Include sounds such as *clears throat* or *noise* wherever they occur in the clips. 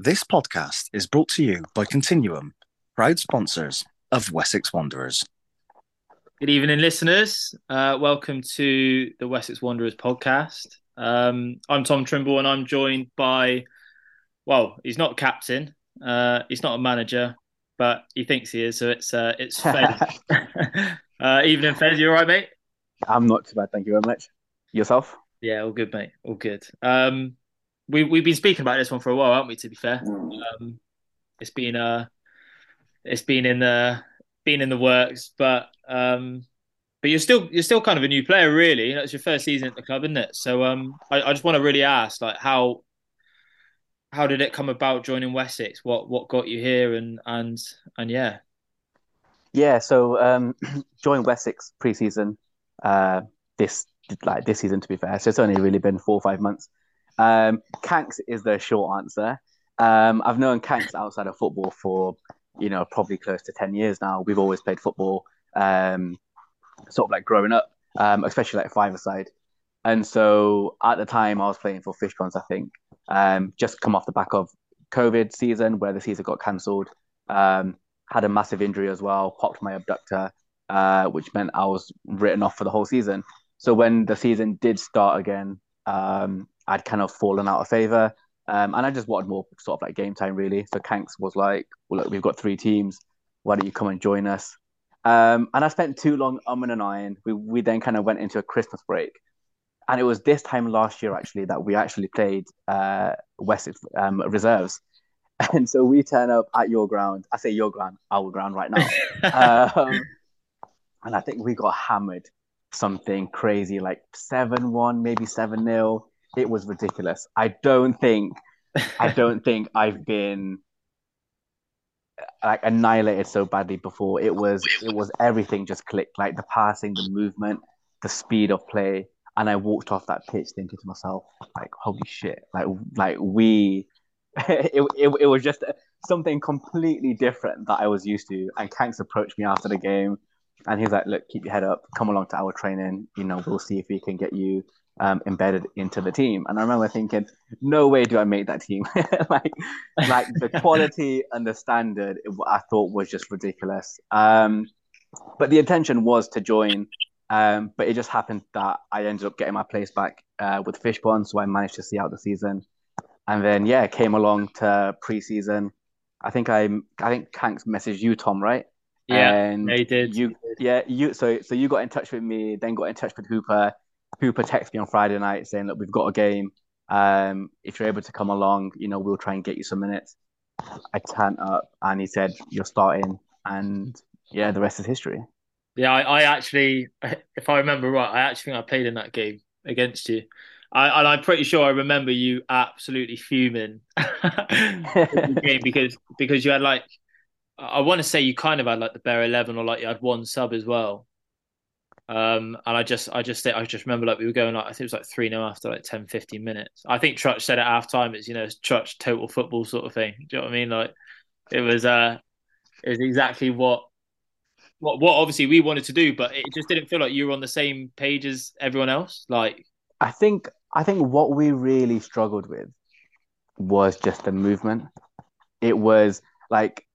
This podcast is brought to you by Continuum, proud sponsors of Wessex Wanderers. Good evening, listeners. Uh, welcome to the Wessex Wanderers podcast. Um, I'm Tom Trimble, and I'm joined by, well, he's not captain, uh, he's not a manager, but he thinks he is. So it's uh, it's Fes. *laughs* *laughs* uh, evening, Fes. You all right, mate? I'm not too bad, thank you very much. Yourself? Yeah, all good, mate. All good. Um, we we've been speaking about this one for a while, haven't we? To be fair, um, it's been uh, it's been in the been in the works, but um, but you're still you're still kind of a new player, really. You know, it's your first season at the club, isn't it? So um, I, I just want to really ask, like, how how did it come about joining Wessex? What what got you here, and and and yeah, Yeah, so um, *clears throat* joined Wessex preseason uh, this like this season. To be fair, so it's only really been four or five months. Um, Kanks is the short answer. Um, I've known Kanks outside of football for you know probably close to ten years now. We've always played football, um, sort of like growing up, um, especially like five side. And so at the time, I was playing for Fishponds, I think, um, just come off the back of COVID season where the season got cancelled. Um, had a massive injury as well, popped my abductor, uh, which meant I was written off for the whole season. So when the season did start again, um, I'd kind of fallen out of favor. Um, and I just wanted more sort of like game time, really. So Kanks was like, well, look, we've got three teams. Why don't you come and join us? Um, and I spent too long umming and ahhing. We, we then kind of went into a Christmas break. And it was this time last year, actually, that we actually played uh, Wessex um, reserves. *laughs* And so we turn up at your ground. I say your ground, our ground right now. *laughs* um, and I think we got hammered something crazy like 7 1, maybe 7 0. It was ridiculous. I don't think, I *laughs* don't think I've been like annihilated so badly before. It was, it was everything just clicked like the passing, the movement, the speed of play. And I walked off that pitch thinking to myself, like, holy shit, like, like we, *laughs* it, it, it was just something completely different that I was used to. And Kanks approached me after the game and he's like, "Look, keep your head up. Come along to our training. You know, we'll see if we can get you um, embedded into the team." And I remember thinking, "No way do I make that team." *laughs* like, like the *laughs* quality and the standard, I thought was just ridiculous. Um, but the intention was to join. Um, but it just happened that I ended up getting my place back uh, with Fishponds, so I managed to see out the season. And then yeah, came along to preseason. I think I I think Kanks messaged you, Tom, right? yeah, and they did. you yeah you so so you got in touch with me then got in touch with hooper hooper texted me on friday night saying that we've got a game um if you're able to come along you know we'll try and get you some minutes i turned up and he said you're starting and yeah the rest is history Yeah, I, I actually, if I remember right, I actually think I played in that game against you. I, and I'm pretty sure I remember you absolutely fuming *laughs* because because you had like I want to say you kind of had like the bare eleven or like you had one sub as well. Um, and I just I just I just remember like we were going like I think it was like three 0 after like 10, 15 minutes. I think Trutch said at half time it's you know Trutch total football sort of thing. Do you know what I mean? Like it was uh it was exactly what what what obviously we wanted to do, but it just didn't feel like you were on the same page as everyone else. Like i think i think what we really struggled with was just the movement it was like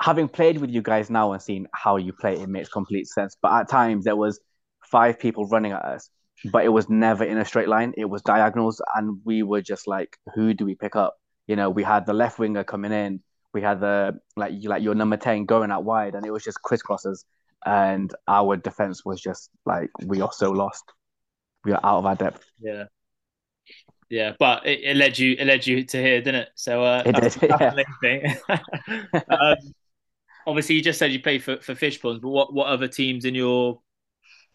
having played with you guys now and seen how you play, it makes complete sense. But at times there was five people running at us, but it was never in a straight line. It was diagonals, and we were just like, who do we pick up? You know, we had the left winger coming in, we had the like like your number ten going out wide, and it was just crisscrosses. And our defense was just like we are so lost. We are out of our depth. yeah. Yeah, but it, it led you it led you to here, didn't it? So uh, It did, *laughs* yeah. the main thing. um, obviously, you just said you played for for Fishponds, but what what other teams in your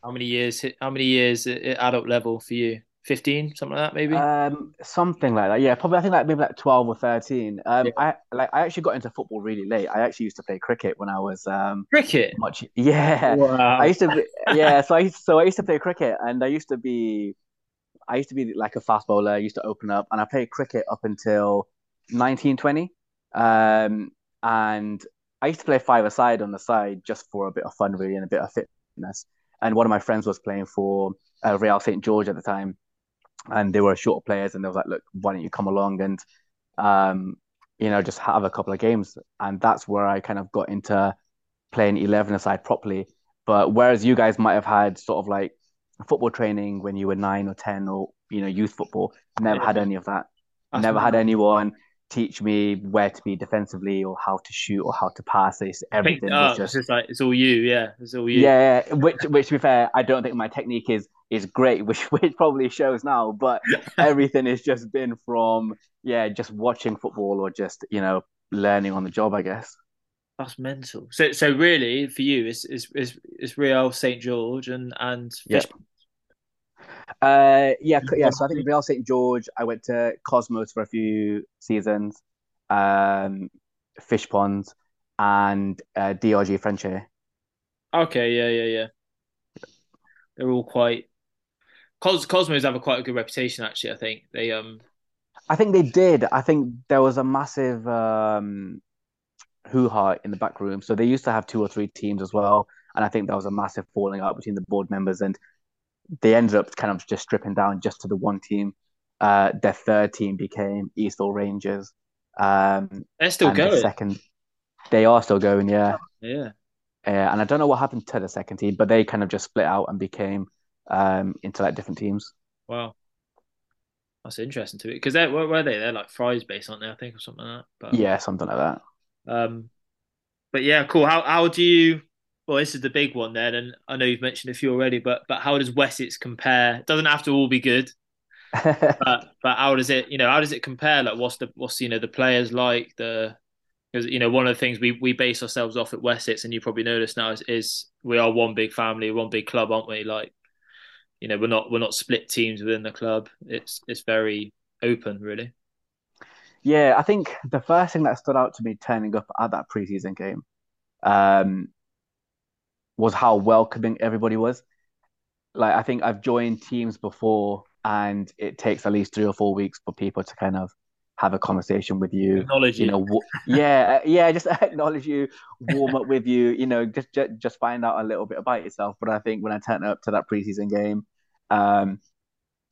how many years how many years at adult level for you? Fifteen, something like that, maybe. Um, something like that. Yeah, probably. I think like maybe like twelve or thirteen. Um, Yeah. I like I actually got into football really late. I actually used to play cricket when I was um Cricket. much. Yeah, I used to. Be, yeah, so I used, so I used to play cricket, and I used to be, I used to be like a fast bowler. I used to open up, and I played cricket up until nineteen twenty. Um, and I used to play five aside on the side just for a bit of fun, really, and a bit of fitness. And one of my friends was playing for uh, Real St George at the time, and they were short players, and they was like, "Look, why don't you come along?" And um, you know, just have a couple of games, and that's where I kind of got into playing eleven aside properly. But whereas you guys might have had sort of like football training when you were nine or ten, or you know, youth football, never yeah. had any of that. That's never had anyone teach me where to be defensively or how to shoot or how to pass. It's everything was just it's like it's all you, yeah. It's all you. Yeah, which which to be fair, I don't think my technique is is great, *laughs* which which probably shows now. But *laughs* everything has just been from yeah, just watching football or just you know learning on the job, I guess. That's mental. So so really for you, it's it's it's, it's Real St George and and Fish. Uh, yeah, yeah. So I think Real St George. I went to Cosmos for a few seasons, um, Fish Ponds, and uh, DRG Frenchay. Okay, yeah, yeah, yeah. They're all quite. Cos- Cosmos have a quite a good reputation, actually. I think they um. I think they did. I think there was a massive um, hoo ha in the back room. So they used to have two or three teams as well, and I think there was a massive falling out between the board members and they ended up kind of just stripping down just to the one team. Uh, their third team became Eastall Rangers. Um, They're still going. The second, they are still going. Yeah, yeah. Uh, and I don't know what happened to the second team, but they kind of just split out and became um, into like different teams. Wow, that's interesting to it because they're where were they? They're like Fries based, aren't they? I think or something like that. But, yeah, something like that. Um, but yeah, cool. How how do you well, this is the big one then, and I know you've mentioned a few already, but but how does Wessex compare? It doesn't have to all be good, *laughs* but but how does it? You know, how does it compare? Like, what's the what's you know the players like the because you know one of the things we we base ourselves off at Wessex, and you probably noticed now is, is we are one big family, one big club, aren't we? Like, you know, we're not we're not split teams within the club. It's it's very open, really. Yeah, I think the first thing that stood out to me turning up at that preseason game um, was how welcoming everybody was. Like I think I've joined teams before, and it takes at least three or four weeks for people to kind of have a conversation with you, acknowledge you, you know, w- *laughs* yeah, uh, yeah, just *laughs* acknowledge you, warm up with you, you know, just, just just find out a little bit about yourself. But I think when I turned up to that preseason game, um,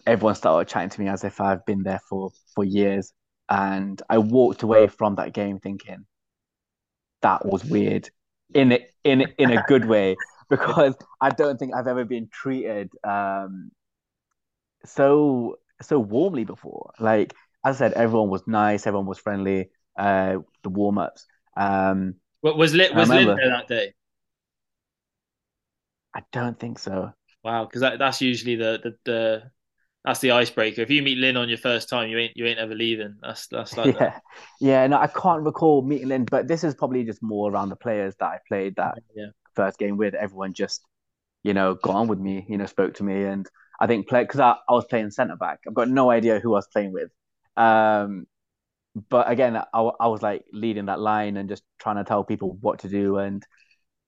everyone started chatting to me as if I've been there for for years, and I walked away from that game thinking that was weird in in in a *laughs* good way because I don't think I've ever been treated um, so so warmly before. Like as I said, everyone was nice, everyone was friendly. Uh, the warm ups. Um, what was lit? Was Lynn there that day? I don't think so. Wow, because that, that's usually the, the the that's the icebreaker. If you meet Lynn on your first time, you ain't you ain't ever leaving. That's that's like *laughs* yeah, that. yeah. No, I can't recall meeting Lynn, but this is probably just more around the players that I played that yeah. first game with. Everyone just you know got on with me, you know, spoke to me, and I think play because I, I was playing centre back. I've got no idea who I was playing with. Um, but again, I, I was like leading that line and just trying to tell people what to do, and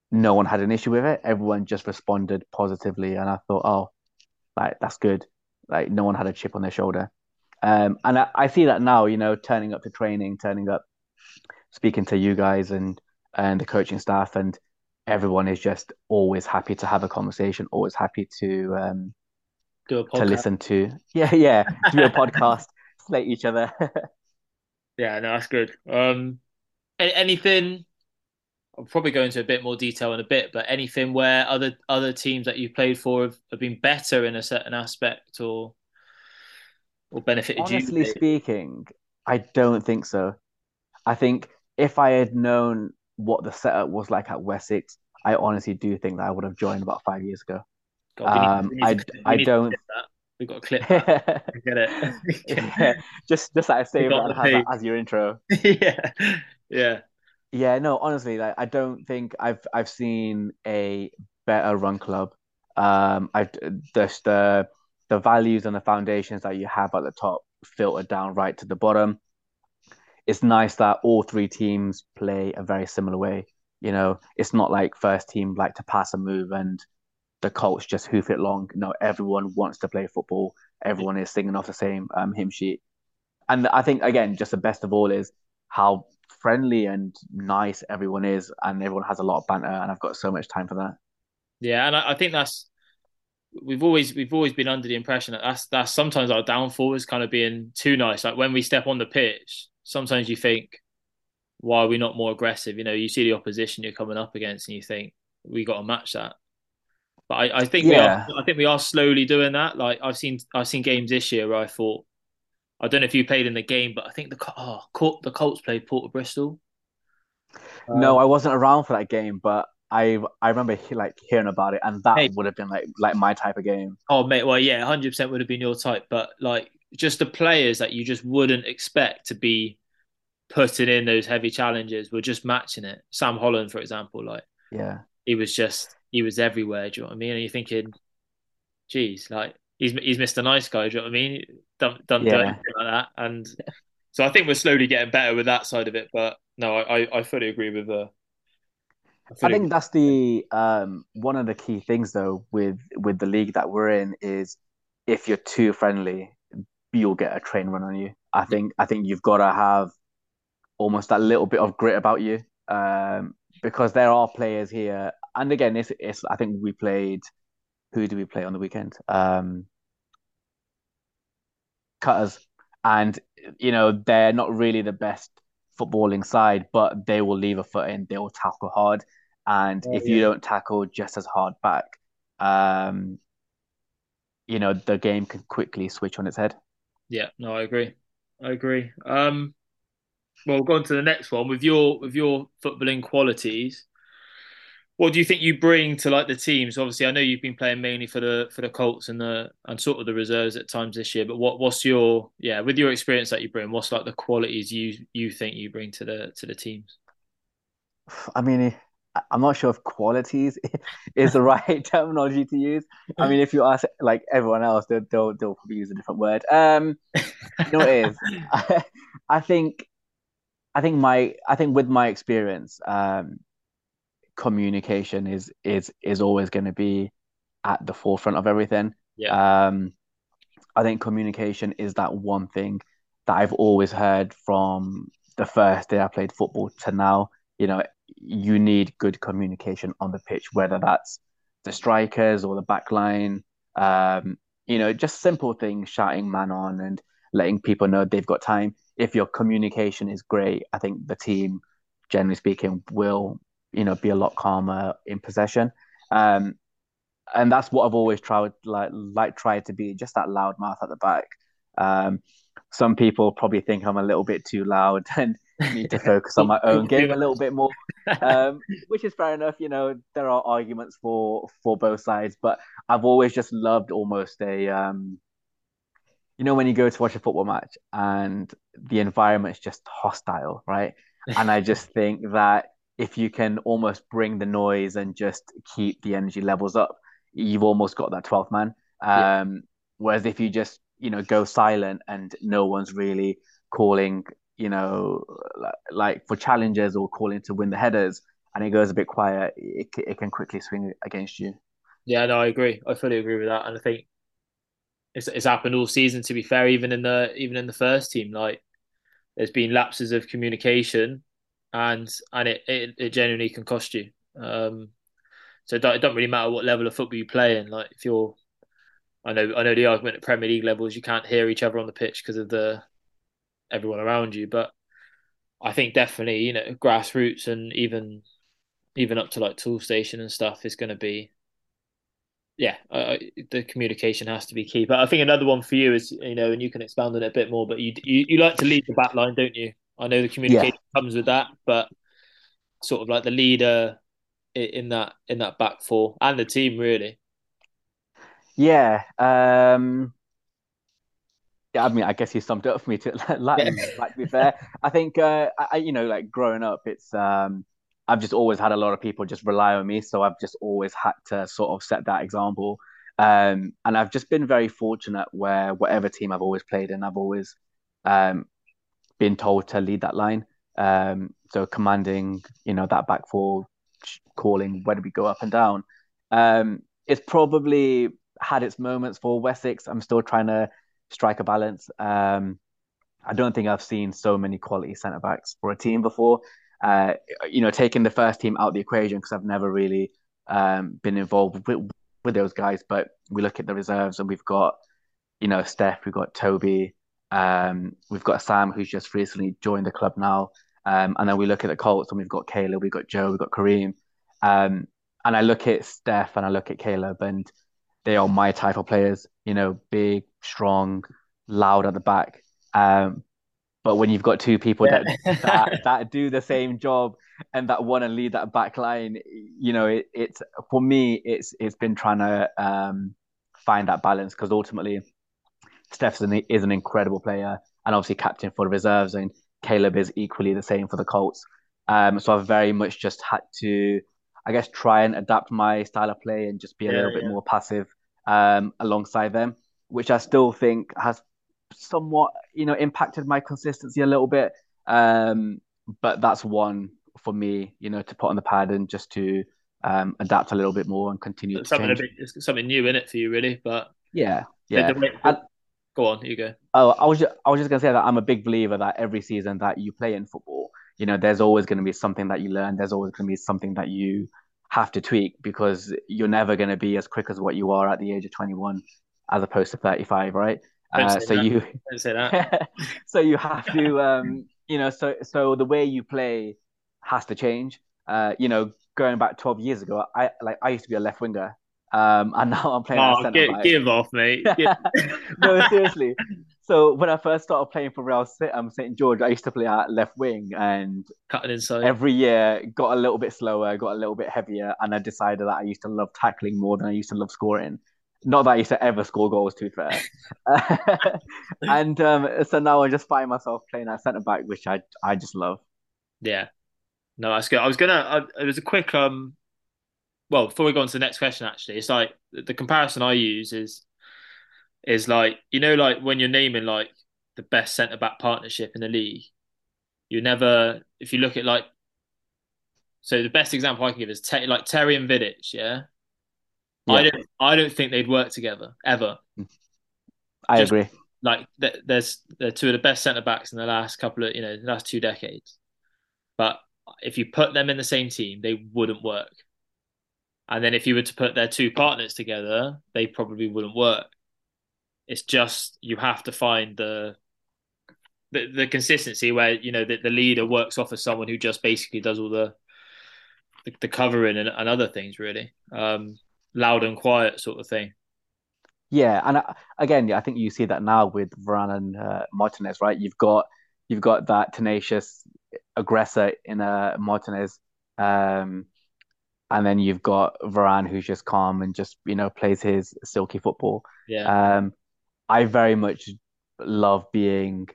no one had an issue with it. Everyone just responded positively, and I thought, oh, like that's good. Like no one had a chip on their shoulder. Um, and I, I, see that now, you know, turning up to training, turning up, speaking to you guys and and the coaching staff, and everyone is just always happy to have a conversation, always happy to um, to listen to. *laughs* Yeah, yeah, do a podcast, *laughs* slate each other. *laughs* yeah, no, that's good. Um, anything I'll probably go into a bit more detail in a bit, but anything where other other teams that you've played for have, have been better in a certain aspect or or benefited Honestly you? Honestly speaking, I don't think so. I think if I had known what the setup was like at Wessex, I honestly do think that I would have joined about five years ago. God, um, I I don't. We've got a clip. That. *laughs* Get it. yeah. Just just like I *laughs* say as your intro. *laughs* yeah, yeah. Yeah, no, honestly, like I don't think I've I've seen a better run club. Um, I just the the values and the foundations that you have at the top filter down right to the bottom. It's nice that all three teams play a very similar way. You know, it's not like first team like to pass a move and the Colts just hoof it long. No, everyone wants to play football. Everyone is singing off the same um, hymn sheet. And I think again, just the best of all is how friendly and nice everyone is, and everyone has a lot of banter, and I've got so much time for that. Yeah, and I, I think that's we've always we've always been under the impression that that's that's sometimes our downfall is kind of being too nice. Like when we step on the pitch, sometimes you think, why are we not more aggressive? You know, you see the opposition you're coming up against, and you think we got to match that. But I, I think yeah. we are, I think we are slowly doing that. Like I've seen I've seen games this year where I thought I don't know if you played in the game, but I think the oh, the Colts played Port of Bristol. No, um, I wasn't around for that game, but I I remember like hearing about it, and that hey, would have been like like my type of game. Oh mate, well yeah, hundred percent would have been your type, but like just the players that you just wouldn't expect to be putting in those heavy challenges were just matching it. Sam Holland, for example, like yeah, he was just he was everywhere. Do you know what I mean? And you're thinking, geez, like he's he's Mr. Nice Guy. Do you know what I mean? Don't don't yeah. like that. And so I think we're slowly getting better with that side of it. But no, I I fully agree with the. Uh, I, I think that's the um, one of the key things though with with the league that we're in is if you're too friendly, you'll get a train run on you. I think I think you've got to have almost that little bit of grit about you um, because there are players here, and again, it's, it's I think we played. Who do we play on the weekend? Um, cutters, and you know they're not really the best footballing side, but they will leave a foot in. They will tackle hard, and oh, if yeah. you don't tackle just as hard back, um, you know the game can quickly switch on its head. Yeah, no, I agree. I agree. Um, well, we'll go on to the next one with your with your footballing qualities. What do you think you bring to like the teams? Obviously, I know you've been playing mainly for the for the Colts and the and sort of the reserves at times this year. But what what's your yeah with your experience that you bring? What's like the qualities you you think you bring to the to the teams? *sighs* I mean, I'm not sure if qualities *laughs* is the right *laughs* terminology to use. I mean, if you ask like everyone else, they'll they'll, they'll probably use a different word. Um, you know, it is. I, *laughs* I think I think my I think with my experience, um, communication is is is always going to be at the forefront of everything. Yeah. Um, I think communication is that one thing that I've always heard from the first day I played football to now. You know, you need good communication on the pitch, whether that's the strikers or the back line. Um, you know, just simple things, shouting man on and letting people know they've got time if your communication is great, I think the team, generally speaking, will you know be a lot calmer in possession. Um, and that's what I've always tried like like tried to be just that loud mouth at the back. Um, some people probably think I'm a little bit too loud *laughs* and need to focus on my own game a little bit more, um, *laughs* which is fair enough. You know, there are arguments for for both sides, but I've always just loved almost a um, you know when you go to watch a football match and the environment is just hostile, right? and I just think that if you can almost bring the noise and just keep the energy levels up, you've almost got that 12th man. Um, yeah. Whereas if you just, you know, go silent and no one's really calling, you know, like for challenges or calling to win the headers, and it goes a bit quiet, it, it can quickly swing against you. Yeah, no, I agree. I fully agree with that. And I think it's, it's happened all season. To be fair, even in the even in the first team, like there's been lapses of communication, and and it it, it genuinely can cost you. Um, so it, doesn't really matter what level of football you play in. Like if you're, I know I know the argument at Premier League levels you can't hear each other on the pitch because of the everyone around you, but I think definitely you know grassroots and even even up to like Toolstation and stuff is going to be yeah, the communication has to be key. But I think another one for you is, you know, and you can expand on it a bit more. But you you, you like to lead the back line, don't you? I know the communication yeah. comes with that, but sort of like the leader in that in that back four and the team really. Yeah. Um yeah, I mean, I guess you summed it up for me to *laughs* like, yeah. like to be fair. I think uh, I, you know, like growing up, it's um I've just always had a lot of people just rely on me, so I've just always had to sort of set that example. Um, and I've just been very fortunate where whatever team I've always played in, I've always um, been told to lead that line. Um, so commanding, you know, that back four, calling where do we go up and down. Um, it's probably had its moments for Wessex. I'm still trying to strike a balance. Um, I don't think I've seen so many quality centre backs for a team before uh, you know, taking the first team out the equation because I've never really um, been involved with, with those guys. But we look at the reserves and we've got, you know, Steph, we've got Toby, Um, we've got Sam who's just recently joined the club now. Um, and then we look at the Colts and we've got Caleb, we've got Joe, we've got Kareem. Um, and I look at Steph and I look at Caleb and they are my type of players, you know, big, strong, loud at the back. Um, but when you've got two people yeah. that, that, *laughs* that do the same job and that want to lead that back line, you know, it, it's for me, it's it's been trying to um, find that balance because ultimately, Steph is an incredible player and obviously captain for the reserves, and Caleb is equally the same for the Colts. Um, so I've very much just had to, I guess, try and adapt my style of play and just be a yeah, little bit more passive um, alongside them, which I still think has somewhat, you know, impacted my consistency a little bit. Um, but that's one for me, you know, to put on the pad and just to um, adapt a little bit more and continue to something. Bit, something new in it for you, really. But yeah, yeah. and, go on, you go. Oh, I was just, I was just gonna say that I'm a big believer that every season that you play in football, you know, there's always going to be something that you learn. There's always going to be something that you have to tweak because you're never going to be as quick as what you are at the age of 21 as opposed to 35, right? Uh, so that. you say that. *laughs* so you have to, *laughs* um, you know, so so the way you play has to change. Uh, you know, going back 12 years ago, I like I used to be a left winger, um, and now I'm playing. Oh, give, give off, mate. *laughs* no, seriously. So when I first started playing for Real um, St George, I used to play at left wing, and cutting inside every year got a little bit slower, got a little bit heavier, and I decided that I used to love tackling more than I used to love scoring. Not that I used to ever score goals, to be fair. *laughs* *laughs* and um, so now I just find myself playing at centre back, which I I just love. Yeah, no, that's good. I was gonna. Uh, it was a quick. Um, well, before we go on to the next question, actually, it's like the comparison I use is is like you know, like when you're naming like the best centre back partnership in the league, you never. If you look at like, so the best example I can give is te- like Terry and Vidic. Yeah, yeah. I don't. I don't think they'd work together ever. Mm. I Just, agree. Like there's they're two of the best centre backs in the last couple of you know the last two decades, but if you put them in the same team, they wouldn't work. And then if you were to put their two partners together, they probably wouldn't work. It's just you have to find the the, the consistency where you know the, the leader works off of someone who just basically does all the the, the covering and, and, other things really um, loud and quiet sort of thing. Yeah, and uh, again, yeah, I think you see that now with Varane and uh, Martinez, right? You've got you've got that tenacious aggressor in a uh, Martinez. Um, and then you've got Varane who's just calm and just you know plays his silky football. Yeah. Um, I very much love being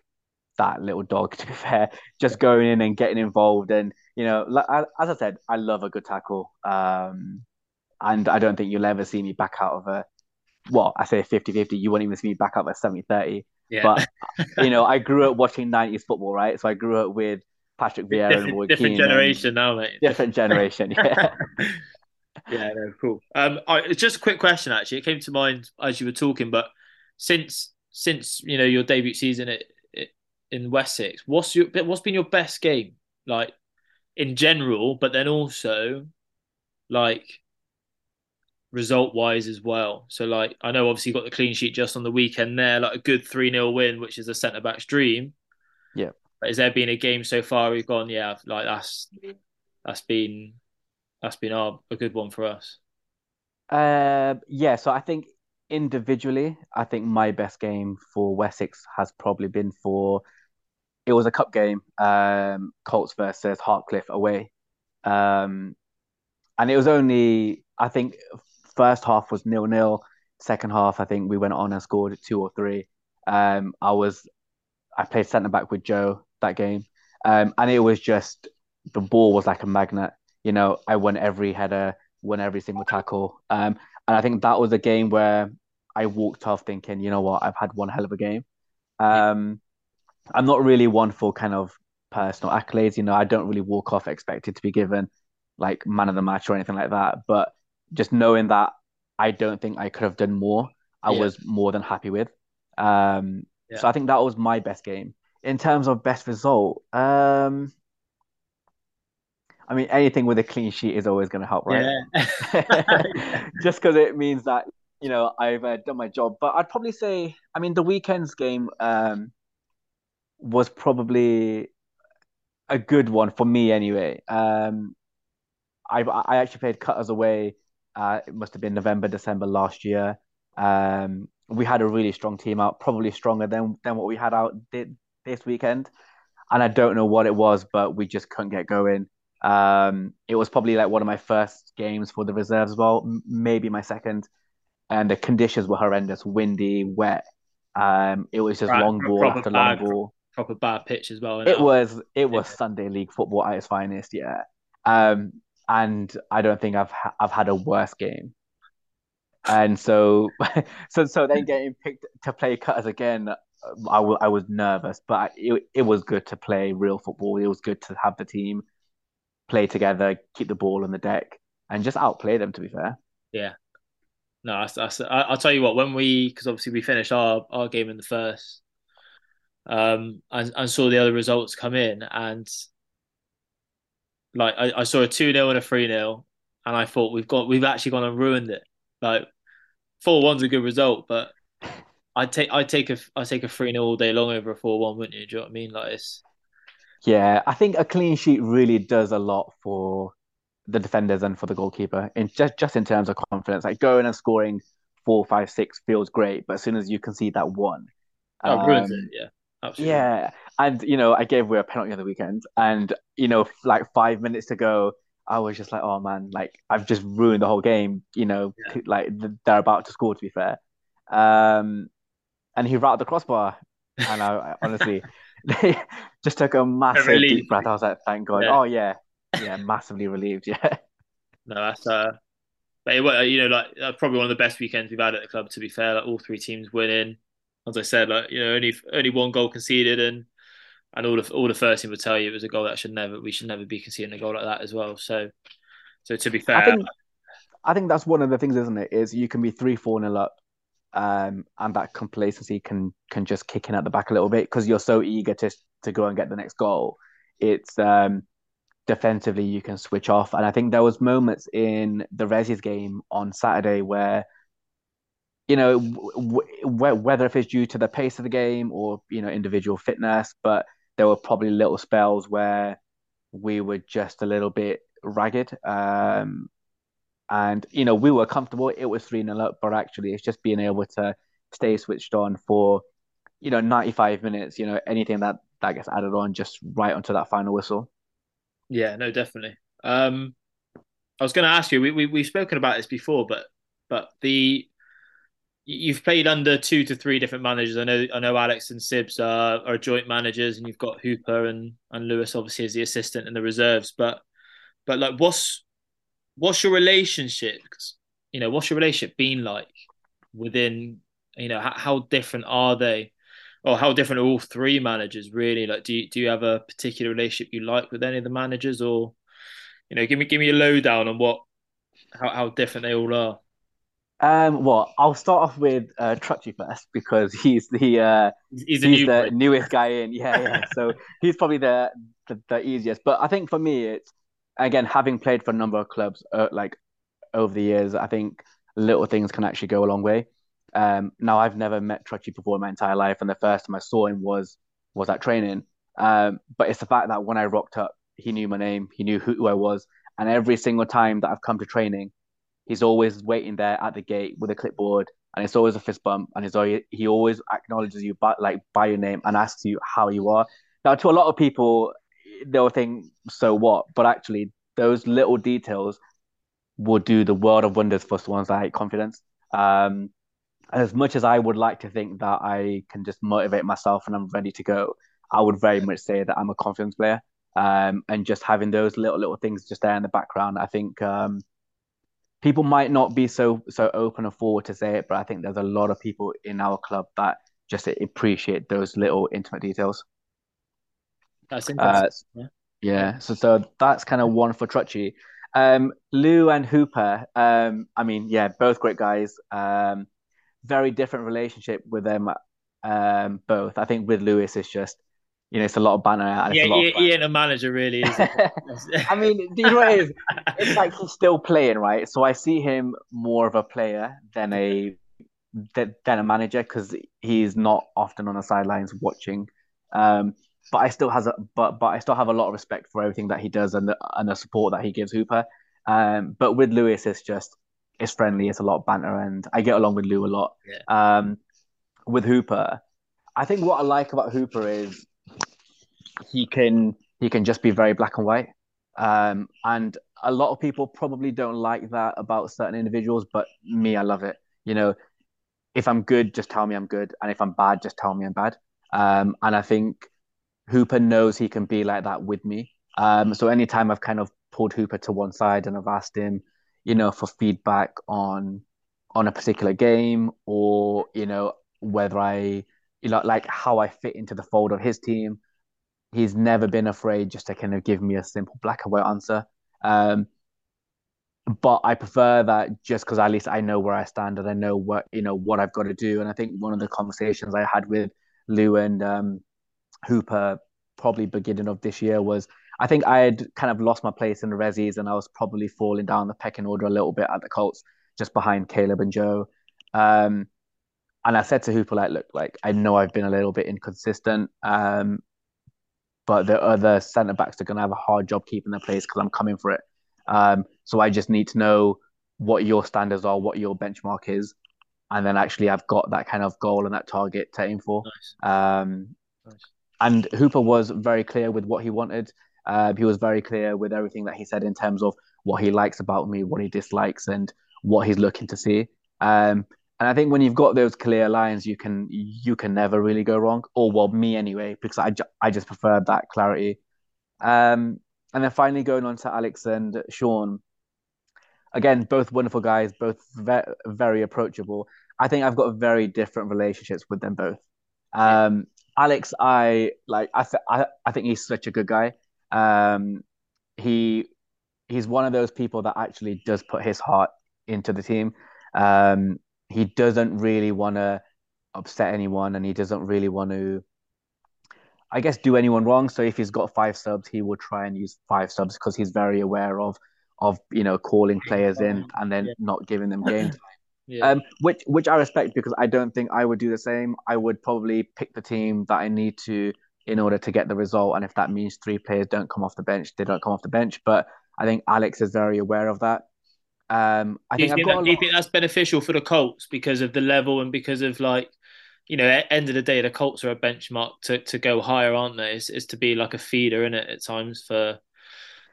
that little dog. *laughs* To be fair, just going in and getting involved, and you know, like, as I said, I love a good tackle. Um, and I don't think you'll ever see me back out of a well, I say 50-50. You won't even see me back out of a 70-30. Yeah. But *laughs* you know, I grew up watching 90s football, right? So I grew up with Patrick Vieira different, and Roy different Keane generation now, mate. Different generation, *laughs* yeah. yeah, no, cool. Um, I, just a quick question. Actually, it came to mind as you were talking. But since since you know your debut season at, at, in Wessex, what's your what's been your best game like in general? But then also like result wise as well. So like I know obviously you got the clean sheet just on the weekend there, like a good three 0 win, which is a centre back's dream. Yeah. Has there been a game so far we've gone, yeah, like that's that's been that's been our, a good one for us? Uh, yeah, so I think individually, I think my best game for Wessex has probably been for it was a cup game, um, Colts versus Hartcliffe away. Um, and it was only I think first half was nil nil. Second half, I think we went on and scored two or three. Um, I was I played centre back with Joe that game, um, and it was just the ball was like a magnet. You know, I won every header, won every single tackle, um, and I think that was a game where I walked off thinking, you know what, I've had one hell of a game. Um, I'm not really one for kind of personal accolades. You know, I don't really walk off expected to be given like man of the match or anything like that. But just knowing that I don't think I could have done more, I yeah. was more than happy with. Um, yeah. So I think that was my best game. In terms of best result, um, I mean, anything with a clean sheet is always going to help, right? Yeah. *laughs* *laughs* Just because it means that you know I've uh, done my job. But I'd probably say, I mean, the weekend's game, um, was probably a good one for me anyway. Um, I I actually played Cutters away. Uh, it must have been November, December last year. Um, we had a really strong team out, probably stronger than than what we had out did this weekend. And I don't know what it was, but we just couldn't get going. Um, it was probably like one of my first games for the reserves as well, maybe my second. And the conditions were horrendous, windy, wet. Um, it was just right, long ball after bad, long ball. Proper bad pitch as well. It, it was it was yeah. Sunday league football at its finest, yeah. Um, and I don't think I've ha- I've had a worse game. And so, *laughs* so so then getting picked to play cutters again, I, w- I was nervous, but it it was good to play real football. It was good to have the team play together, keep the ball on the deck, and just outplay them. To be fair. Yeah. No, I, I, will tell you what. When we, because obviously we finished our, our game in the first, um, and, and saw the other results come in, and like I, I saw a two 0 and a three 0 and I thought we've got we've actually gone and ruined it. Like four one's a good result, but I'd take I take a I take a three 0 all day long over a four one, wouldn't you? Do you know what I mean? Like it's yeah, I think a clean sheet really does a lot for the defenders and for the goalkeeper, in just just in terms of confidence. Like going and scoring four, five, six feels great, but as soon as you concede that one, oh, um, ruins it. Yeah, absolutely. Yeah, and you know, I gave away a penalty on the weekend, and you know, like five minutes to go, I was just like, oh man, like I've just ruined the whole game. You know, yeah. like they're about to score. To be fair, um, and he routed the crossbar, and I, I honestly. *laughs* just took a massive deep breath. I was like, thank God. Yeah. Oh yeah, yeah, massively relieved. *laughs* Yeah. No, that's uh, but it, you know, like that's probably one of the best weekends we've had at the club. To be fair, like all three teams winning. As I said, like you know, only only one goal conceded, and and all the all the first team would tell you it was a goal that should never we should never be conceding a goal like that as well. So, so to be fair, I think, I think that's one of the things, isn't it? Is you can be three four nil up um, and that complacency can can just kick in at the back a little bit because you're so eager to to go and get the next goal. It's um, defensively you can switch off, and I think there was moments in the Resi's game on Saturday where you know w- w- whether if it's due to the pace of the game or you know individual fitness, but there were probably little spells where we were just a little bit ragged. Um, and you know we were comfortable. It was three 0 up, but actually it's just being able to stay switched on for you know ninety five minutes. You know anything that that gets added on just right onto that final whistle. Yeah, no, definitely. Um, I was going to ask you. We, we we've spoken about this before, but but the you've played under two to three different managers. I know I know Alex and Sibs are, are joint managers, and you've got Hooper and and Lewis obviously as the assistant in the reserves. But but like, what's what's your relationship? You know, what's your relationship been like within? You know, how, how different are they? Or how different are all three managers really? Like, do you do you have a particular relationship you like with any of the managers, or you know, give me give me a lowdown on what how how different they all are. Um, well, I'll start off with uh, Truchy first because he's the uh, he's, the, he's the newest guy in. Yeah, yeah. *laughs* so he's probably the, the, the easiest. But I think for me, it's again, having played for a number of clubs, uh, like over the years, I think little things can actually go a long way. Um, now I've never met Truchy before in my entire life, and the first time I saw him was was at training. Um, but it's the fact that when I rocked up, he knew my name, he knew who, who I was, and every single time that I've come to training, he's always waiting there at the gate with a clipboard, and it's always a fist bump, and he's always, he always acknowledges you by like by your name and asks you how you are. Now, to a lot of people, they'll think, so what? But actually, those little details will do the world of wonders for someone's like confidence. Um, as much as I would like to think that I can just motivate myself and I'm ready to go, I would very much say that I'm a confidence player. Um, and just having those little little things just there in the background, I think um, people might not be so so open and forward to say it, but I think there's a lot of people in our club that just appreciate those little intimate details. That's interesting. Uh, yeah. yeah. So so that's kind of one for Truchy. Um, Lou and Hooper. Um, I mean, yeah, both great guys. Um, very different relationship with them. Um, both. I think with Lewis, it's just you know, it's a lot of banner. And yeah, he, he ain't a manager, really. *laughs* I mean, you know what it is? It's like he's still playing, right? So I see him more of a player than a than a manager because he's not often on the sidelines watching Um, but I still has a but but I still have a lot of respect for everything that he does and the and the support that he gives Hooper. Um, but with Lewis, it's just it's friendly, it's a lot of banter, and I get along with Lou a lot. Yeah. Um, with Hooper, I think what I like about Hooper is he can he can just be very black and white. Um, and a lot of people probably don't like that about certain individuals, but me, I love it. You know, if I'm good, just tell me I'm good, and if I'm bad, just tell me I'm bad. Um, and I think Hooper knows he can be like that with me. Um, so anytime I've kind of pulled Hooper to one side and I've asked him, you know, for feedback on on a particular game or you know whether I, you know, like how I fit into the fold of his team, he's never been afraid just to kind of give me a simple black and white answer. Um, but I prefer that just because at least I know where I stand and I know what you know what I've got to do. And I think one of the conversations I had with Lou and um, Hooper probably beginning of this year was I think I had kind of lost my place in the Rezzies and I was probably falling down the pecking order a little bit at the Colts, just behind Caleb and Joe. Um, and I said to Hooper, like, look, like I know I've been a little bit inconsistent, um, but the other centre backs are going to have a hard job keeping their place because I'm coming for it. Um, so I just need to know what your standards are, what your benchmark is, and then actually I've got that kind of goal and that target to aim for. Nice. Um, Nice. and Hooper was very clear with what he wanted. Uh, he was very clear with everything that he said in terms of what he likes about me, what he dislikes, and what he's looking to see. Um, and I think when you've got those clear lines, you can you can never really go wrong. Or well, me anyway, because I, ju- I just prefer that clarity. Um, and then finally going on to Alex and Sean. Again, both wonderful guys, both ve- very approachable. I think I've got very different relationships with them both. Um, Alex, I like. I, th- I I think he's such a good guy. Um, he he's one of those people that actually does put his heart into the team. Um, he doesn't really want to upset anyone, and he doesn't really want to, I guess, do anyone wrong. So if he's got five subs, he will try and use five subs because he's very aware of of you know calling players in and then Yeah. not giving them game time. *laughs* Yeah. Um, which which I respect because I don't think I would do the same. I would probably pick the team that I need to in order to get the result, and if that means three players don't come off the bench, they don't come off the bench. But I think Alex is very aware of that. Um, I do you think I've think, got that, do you think that's beneficial for the Colts because of the level and because of like, you know, at end of the day, the Colts are a benchmark to, to go higher, aren't they? Is is to be like a feeder in it at times for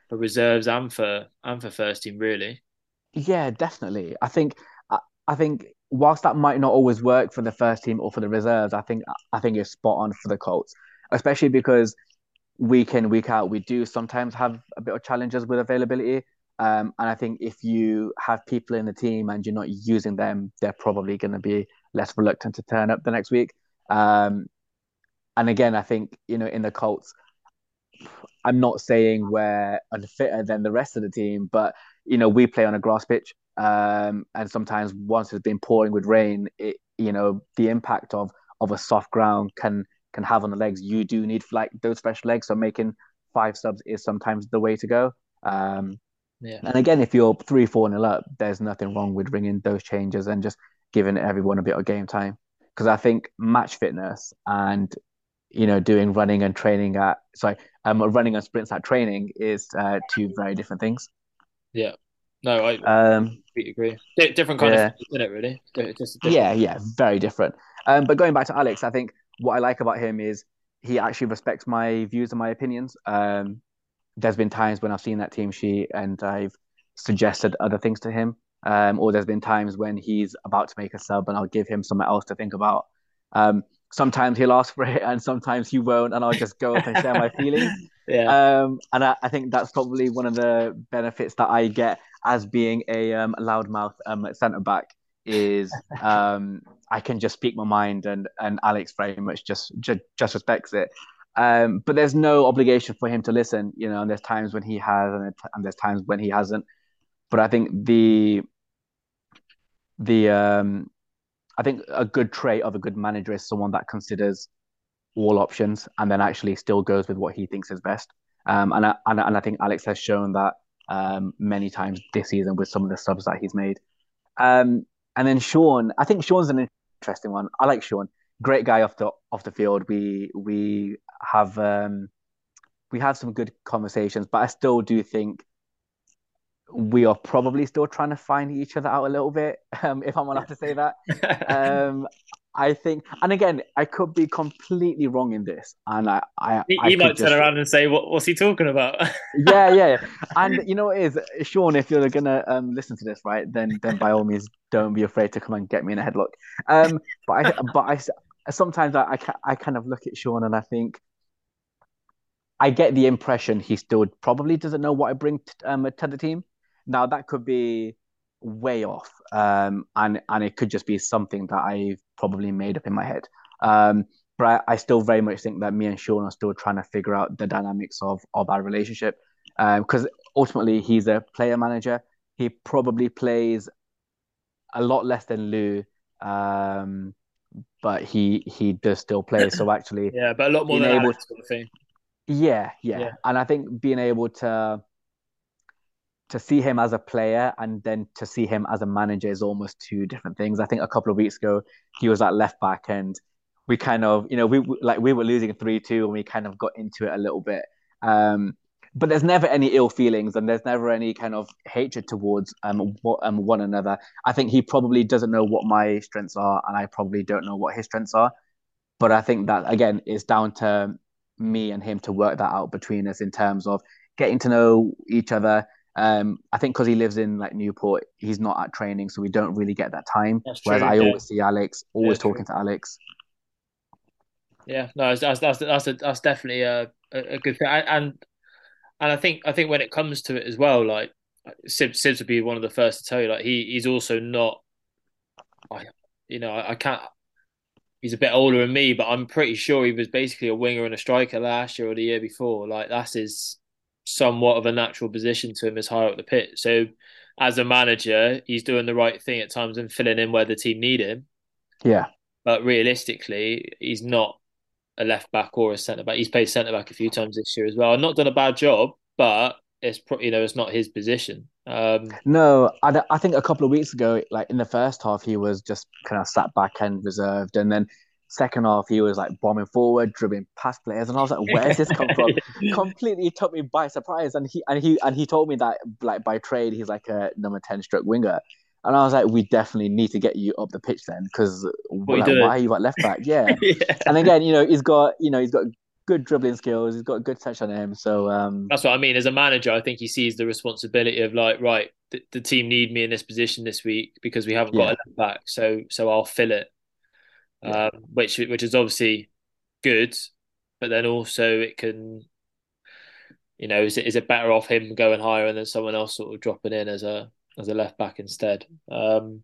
for reserves and for and for first team, really. Yeah, definitely. I think I, I think whilst that might not always work for the first team or for the reserves, I think I think it's spot on for the Colts, especially because week in week out we do sometimes have a bit of challenges with availability. Um, and I think if you have people in the team and you're not using them, they're probably going to be less reluctant to turn up the next week. Um, and again, I think you know in the Colts, I'm not saying we're unfitter than the rest of the team, but you know we play on a grass pitch, um, and sometimes once it's been pouring with rain, it you know the impact of of a soft ground can can have on the legs. You do need like those fresh legs, so making five subs is sometimes the way to go. Um, Yeah. and again, if you're three, four nil up, there's nothing wrong with bringing those changes and just giving everyone a bit of game time. Because I think match fitness and you know doing running and training at sorry, um, running and sprints at training is uh, two very different things. Yeah. No, I Um, agree. Di- different kind Yeah. of, isn't it? Really? Just a different- yeah, yeah, very different. Um, but going back to Alex, I think what I like about him is he actually respects my views and my opinions. Um, there's been times when I've seen that team sheet and I've suggested other things to him. Um, or there's been times when he's about to make a sub and I'll give him something else to think about. Um, sometimes he'll ask for it and sometimes he won't, and I'll just go up and share my *laughs* feelings. Yeah. Um, and I, I think that's probably one of the benefits that I get as being a um, loudmouth um, centre back is um, I can just speak my mind, and and Alex very much just just, just respects it. Um, but there's no obligation for him to listen, you know. And there's times when he has, and, and there's times when he hasn't. But I think the the um, I think a good trait of a good manager is someone that considers all options and then actually still goes with what he thinks is best. Um, and I, and, and I think Alex has shown that um, many times this season with some of the subs that he's made. Um, and then Sean, I think Sean's an interesting one. I like Sean great guy off the off the field. We we have um, we have some good conversations, but I still do think we are probably still trying to find each other out a little bit, *laughs* um, if I'm allowed to say that. *laughs* um, I think, and again, I could be completely wrong in this, and I, I, he, I he might just... turn around and say, "What, what's he talking about?" *laughs* yeah, yeah, and you know what is, Sean, if you're gonna um, listen to this, right, then then by all means, don't be afraid to come and get me in a headlock. Um, but I, but I, sometimes I, I, I kind of look at Sean and I think. I get the impression he still probably doesn't know what I bring to, um, to the team. Now that could be way off, um, and and it could just be something that I've probably made up in my head. Um, but I, I, still very much think that me and Sean are still trying to figure out the dynamics of of our relationship, because um, ultimately he's a player manager. He probably plays a lot less than Lou, um, but he he does still play. So actually, yeah, but a lot more than able, sort of thing. Yeah, yeah, yeah, and I think being able to to see him as a player and then to see him as a manager is almost two different things. I think a couple of weeks ago he was at left back and we kind of, you know, we like we were losing three two and we kind of got into it a little bit. Um, but there's never any ill feelings and there's never any kind of hatred towards um, what, um one another. I think he probably doesn't know what my strengths are and I probably don't know what his strengths are. But I think that again is down to me and him to work that out between us in terms of getting to know each other, um, I think because he lives in like Newport, he's not at training, so we don't really get that time. That's Whereas true, I yeah. always see Alex, always yeah, talking true. to Alex. Yeah, no, that's that's that's a, that's definitely a, a good thing, and and I think I think when it comes to it as well, like Sibs, Sibs would be one of the first to tell you, like he he's also not, I you know I, I can't. He's a bit older than me, but I'm pretty sure he was basically a winger and a striker last year or the year before. Like that's his somewhat of a natural position to him as high up the pit. So as a manager, he's doing the right thing at times and filling in where the team need him. Yeah. But realistically, he's not a left back or a centre back. He's played centre back a few times this year as well. Not done a bad job, but it's you know it's not his position. Um, no, I, I think a couple of weeks ago, like in the first half, he was just kind of sat back and reserved, and then Second half, he was like bombing forward, dribbling past players, and I was like, "Where's this come from?" *laughs* Completely took me by surprise, and he and he and he told me that like by trade, he's like a number ten stroke winger, and I was like, "We definitely need to get you up the pitch then, because like, why are you at left back?" *laughs* Yeah. yeah. and again, you know, he's got you know he's got good dribbling skills. He's got a good touch on him. So um... that's what I mean. As a manager, I think he sees the responsibility of like, right, the, the team need me in this position this week because we haven't got yeah. a left back. So so I'll fill it um, which which is obviously good, but then also it can, you know, is it is it better off him going higher and then someone else sort of dropping in as a as a left back instead? Um,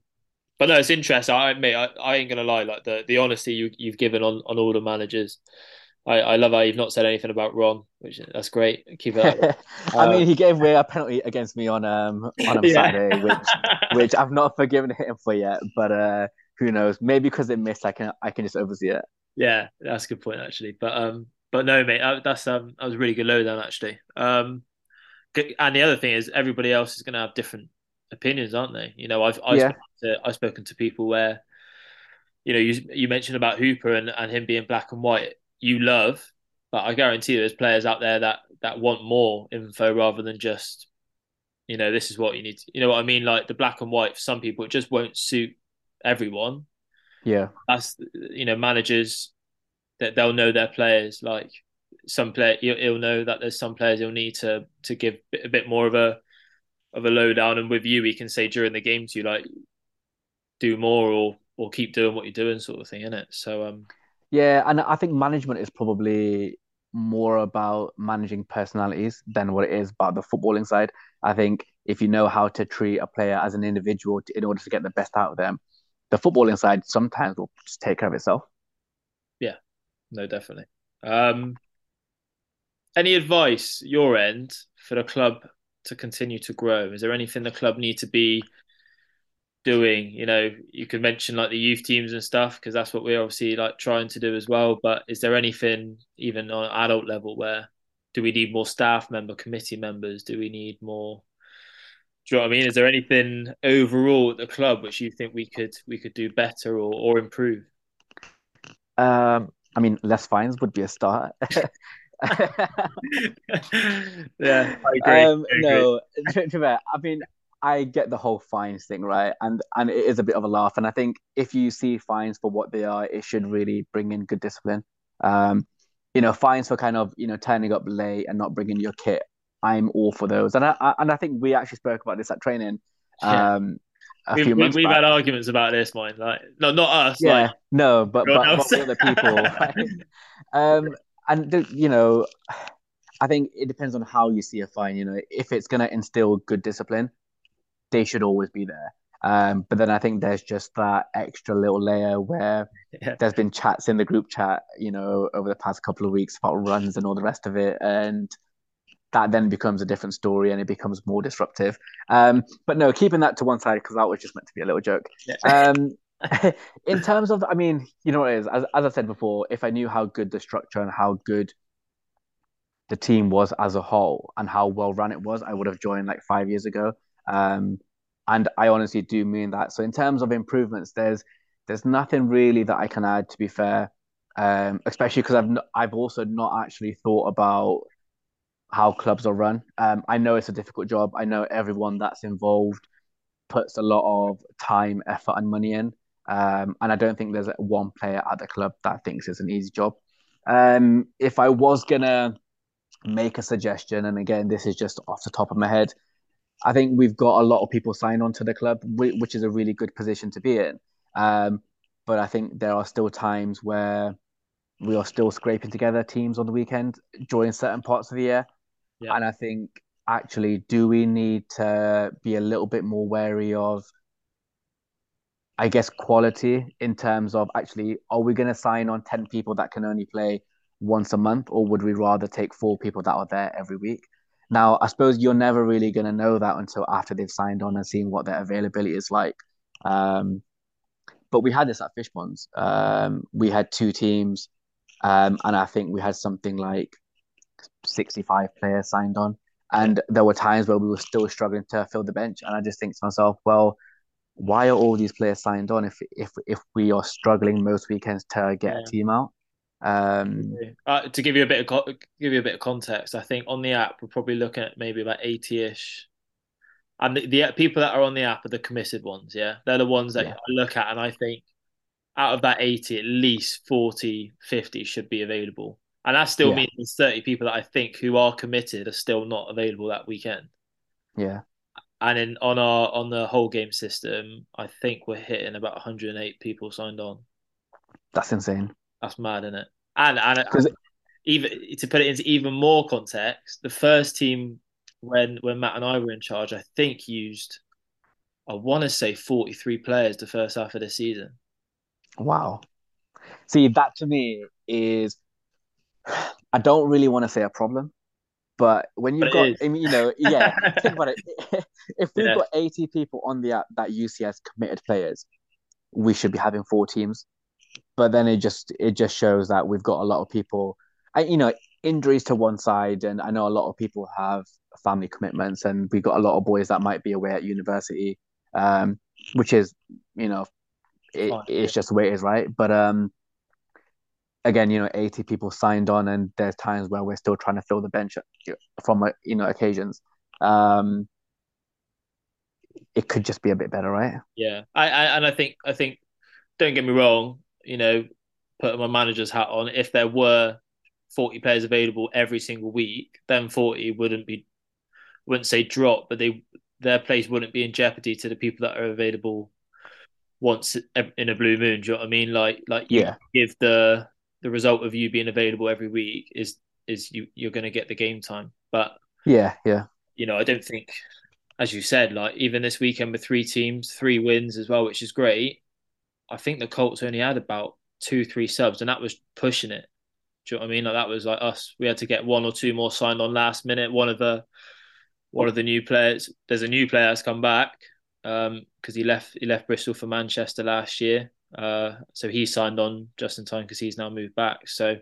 but no, it's interesting. I admit, I, I ain't gonna lie, like the, the honesty you you've given on, on all the managers. I, I love how you've not said anything about Ron, which that's great. Keep it up. *laughs* I um, mean, he gave away a penalty against me on um on *laughs* yeah. Saturday, which *laughs* which I've not forgiven him for yet. But uh, who knows? Maybe because it missed, I can I can just oversee it. Yeah, that's a good point actually. But um, but no, mate, that's um, that was really good lowdown actually. Um, and the other thing is everybody else is going to have different opinions, aren't they? You know, I've I've, yeah. spoken, to, I've spoken to people where, you know, you you mentioned about Hooper and, and him being black and white. You love, but I guarantee there's players out there that that want more info rather than just, you know, this is what you need. To, you know what I mean? Like the black and white for some people, it just won't suit everyone. Yeah, that's you know managers that they'll know their players. Like some player, he'll know that there's some players he'll need to to give a bit more of a of a lowdown. And with you, he can say during the game to you like do more or or keep doing what you're doing, sort of thing, isn't it? So um, yeah, and I think management is probably more about managing personalities than what it is about the footballing side. I think if you know how to treat a player as an individual to, in order to get the best out of them, the footballing side sometimes will just take care of itself. Yeah, no, definitely. Um, any advice your end for the club to continue to grow? Is there anything the club need to be doing? You know, you could mention like the youth teams and stuff because that's what we're obviously like trying to do as well. But is there anything even on adult level where do we need more staff member, committee members? Do we need more do you know what I mean? Is there anything overall at the club which you think we could we could do better or, or improve? Um, I mean, less fines would be a start. *laughs* *laughs* yeah, I agree. Um, I agree. no, *laughs* to, to I mean, I get the whole fines thing, right? And and it is a bit of a laugh. And I think if you see fines for what they are, it should really bring in good discipline. Um, you know, fines for kind of you know turning up late and not bringing your kit. I'm all for those, and I, I and I think we actually spoke about this at training. *laughs* Yeah. Um, a We've, few we- back. had arguments about this, mine. Like, no, not us. Yeah, Like, no, but but, but the other people? *laughs* Um, and you know, I think it depends on how you see a fine. You know, if it's going to instill good discipline, they should always be there. Um, but then I think there's just that extra little layer where *laughs* Yeah. there's been chats in the group chat, you know, over the past couple of weeks about runs and all the rest of it, and that then becomes a different story and it becomes more disruptive. Um, but no, keeping that to one side because that was just meant to be a little joke. Yeah. *laughs* Um, *laughs* in terms of, I mean, you know what it is. As, as I said before, if I knew how good the structure and how good the team was as a whole and how well run it was, I would have joined like five years ago. Um, and I honestly do mean that. So in terms of improvements, there's there's nothing really that I can add. To be fair, um, especially because I've n- I've also not actually thought about how clubs are run. Um, I know it's a difficult job. I know everyone that's involved puts a lot of time, effort, and money in. Um, and I don't think there's one player at the club that thinks it's an easy job. Um, if I was gonna make a suggestion, and again, this is just off the top of my head, I think we've got a lot of people signed on to the club, which is a really good position to be in. Um, but I think there are still times where we are still scraping together teams on the weekend during certain parts of the year. Yeah. And I think actually, do we need to be a little bit more wary of, I guess, quality in terms of actually, are we going to sign on 10 people that can only play once a month, or would we rather take four people that are there every week? Now, I suppose you're never really going to know that until after they've signed on and seen what their availability is like. Um, but we had this at Fishponds. Um, we had two teams, um, and I think we had something like 65 players signed on. And there were times where we were still struggling to fill the bench. And I just think to myself, well, why are all these players signed on if if if we are struggling most weekends to get Yeah. a team out? Um, Uh, to give you a bit of co- give you a bit of context, I think on the app we're probably looking at maybe about eighty-ish, and the, the people that are on the app are the committed ones. Yeah, they're the ones that Yeah. I look at, and I think out of that eighty, at least 40, 50 should be available, and that still Yeah. means there's thirty people that I think who are committed are still not available that weekend. yeah, And in on our on the whole game system, I think we're hitting about 108 people signed on. that's insane. That's mad, isn't it? And and 'Cause- even to put it into even more context, the first team when when Matt and I were in charge, I think used I want to say 43 players the first half of the season. Wow. See, that to me is, *sighs* I don't really want to say a problem, but when you've But got. I mean, you know, yeah, *laughs* think about it. *laughs* If we've Yeah. got 80 people on the app that see committed players, we should be having four teams. But then it just it just shows that we've got a lot of people, and you know, injuries to one side, and I know a lot of people have family commitments, and we've got a lot of boys that might be away at university, um, which is, you know, it, Fine, it's just the way it is, right? But um, again, you know, 80 people signed on, and there's times where we're still trying to fill the bench from you know occasions. Um, it could just be a bit better, right? Yeah, I, I and I think I think don't get me wrong, you know, putting my manager's hat on, if there were 40 players available every single week, then 40 wouldn't be wouldn't say drop, but they their place wouldn't be in jeopardy to the people that are available once in a blue moon. Do you know what I mean? Like like Yeah. give the the result of you being available every week is is you you're going to get the game time, but Yeah, yeah, you know, I don't think, as you said, like even this weekend with three teams, three wins as well, which is great. I think the Colts only had about two, three subs, and that was pushing it. Do you know what I mean? Like that was like us. We had to get one or two more signed on last minute. One of the one of the new players. There's a new player that's come back because um, he left he left Bristol for Manchester last year. Uh, so he signed on just in time because he's now moved back. So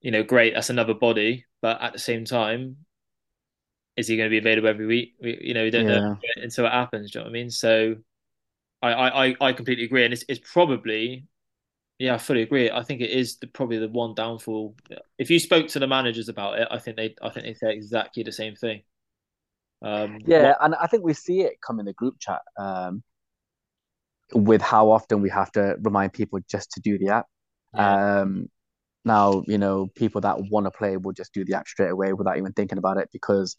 you know, great. That's another body, but at the same time, is he going to be available every week? We, you know, we don't know until it happens. Do you know what I mean? So, I, I, I completely agree, and it's, it's probably Yeah, I fully agree. I think it is the, probably the one downfall. If you spoke to the managers about it, I think they, I think they say exactly the same thing. Um, yeah, and I think we see it come in the group chat um, with how often we have to remind people just to do the app. Yeah. Um, now, you know, people that want to play will just do the app straight away without even thinking about it because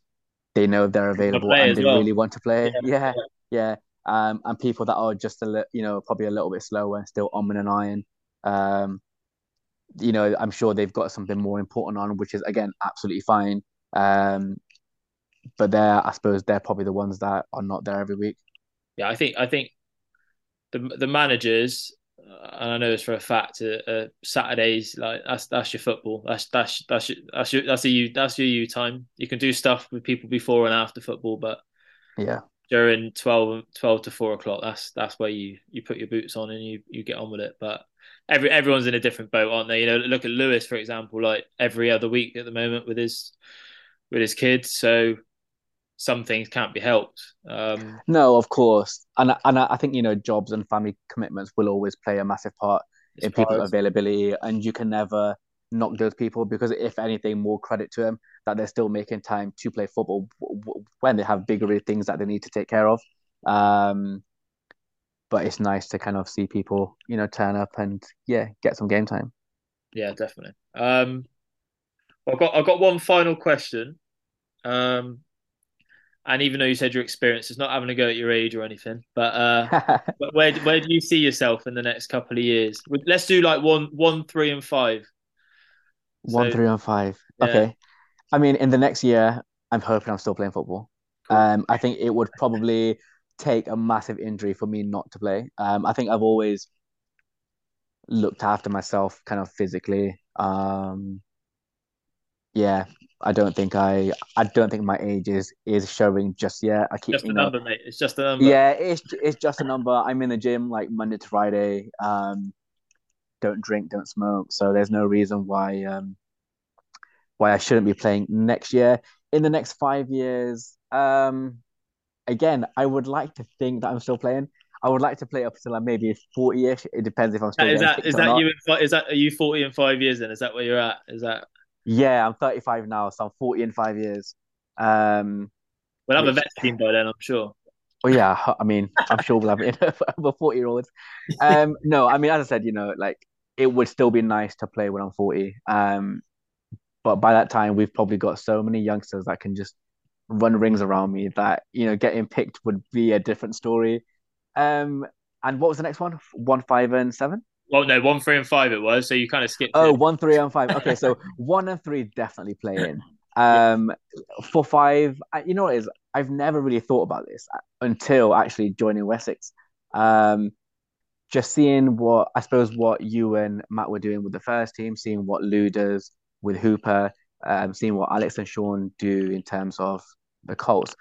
they know they're available and they well. really want to play. Yeah, yeah. yeah. Um, and people that are just a little, you know, probably a little bit slower, still on and iron. Um, you know, I'm sure they've got something more important on, which is again absolutely fine. Um, but they're, I suppose, they're probably the ones that are not there every week. Yeah, I think, I think the the managers, uh, and I know this for a fact, uh, uh, Saturdays like that's that's your football. That's that's that's your, that's your that's a you that's your you time. You can do stuff with people before and after football, but yeah, during 12, 12 to four o'clock, that's that's where you you put your boots on and you you get on with it. But every everyone's in a different boat, aren't they? You know, look at Lewis for example, like every other week at the moment with his with his kids. So some things can't be helped. Um, no, of course, and and I think you know jobs and family commitments will always play a massive part in people's availability, and you can never knock those people because if anything, more credit to them that they're still making time to play football when they have bigger things that they need to take care of. Um, but it's nice to kind of see people, you know, turn up and yeah, get some game time. Yeah, definitely. Um, I've got I've got one final question. Um, and even though you said your experience is not having a go at your age or anything, but uh, *laughs* where where do you see yourself in the next couple of years? Let's do like one, one, three, and five. One, so, three, and five. Yeah. Okay. I mean, in the next year, I'm hoping I'm still playing football. Cool. Um, I think it would probably take a massive injury for me not to play. Um, I think I've always looked after myself, kind of physically. Um, yeah, I don't think I I don't think my age is is showing just yet. I keep just a know, number, mate. It's just a number. Yeah, it's it's just a number. I'm in the gym like Monday to Friday. Um, don't drink, don't smoke. So there's no reason why um why I shouldn't be playing next year. In the next five years, um, again, I would like to think that I'm still playing. I would like to play up until I'm maybe 40ish. It depends if I'm still. Is that is that you? Is that are you 40 in five years? Then is that where you're at? Is that? Yeah, I'm 35 now, so I'm 40 in five years. Um, we'll have which... a vet team by then, I'm sure. Well, yeah, I mean, I'm sure we'll have it *laughs* for 40 year olds. Um, no, I mean, as I said, you know, like it would still be nice to play when I'm 40. Um, but by that time, we've probably got so many youngsters that can just run rings around me that you know getting picked would be a different story. Um, and what was the next one? One, five, and seven. Well, no, one, three, and five it was. So you kind of skipped. Oh, it. one, three, and five. Okay, so *laughs* one and three definitely play in. Um, for five, you know what is? I've never really thought about this until actually joining Wessex. Um, just seeing what I suppose what you and Matt were doing with the first team, seeing what Lou does with Hooper, um, seeing what Alex and Sean do in terms of the Colts.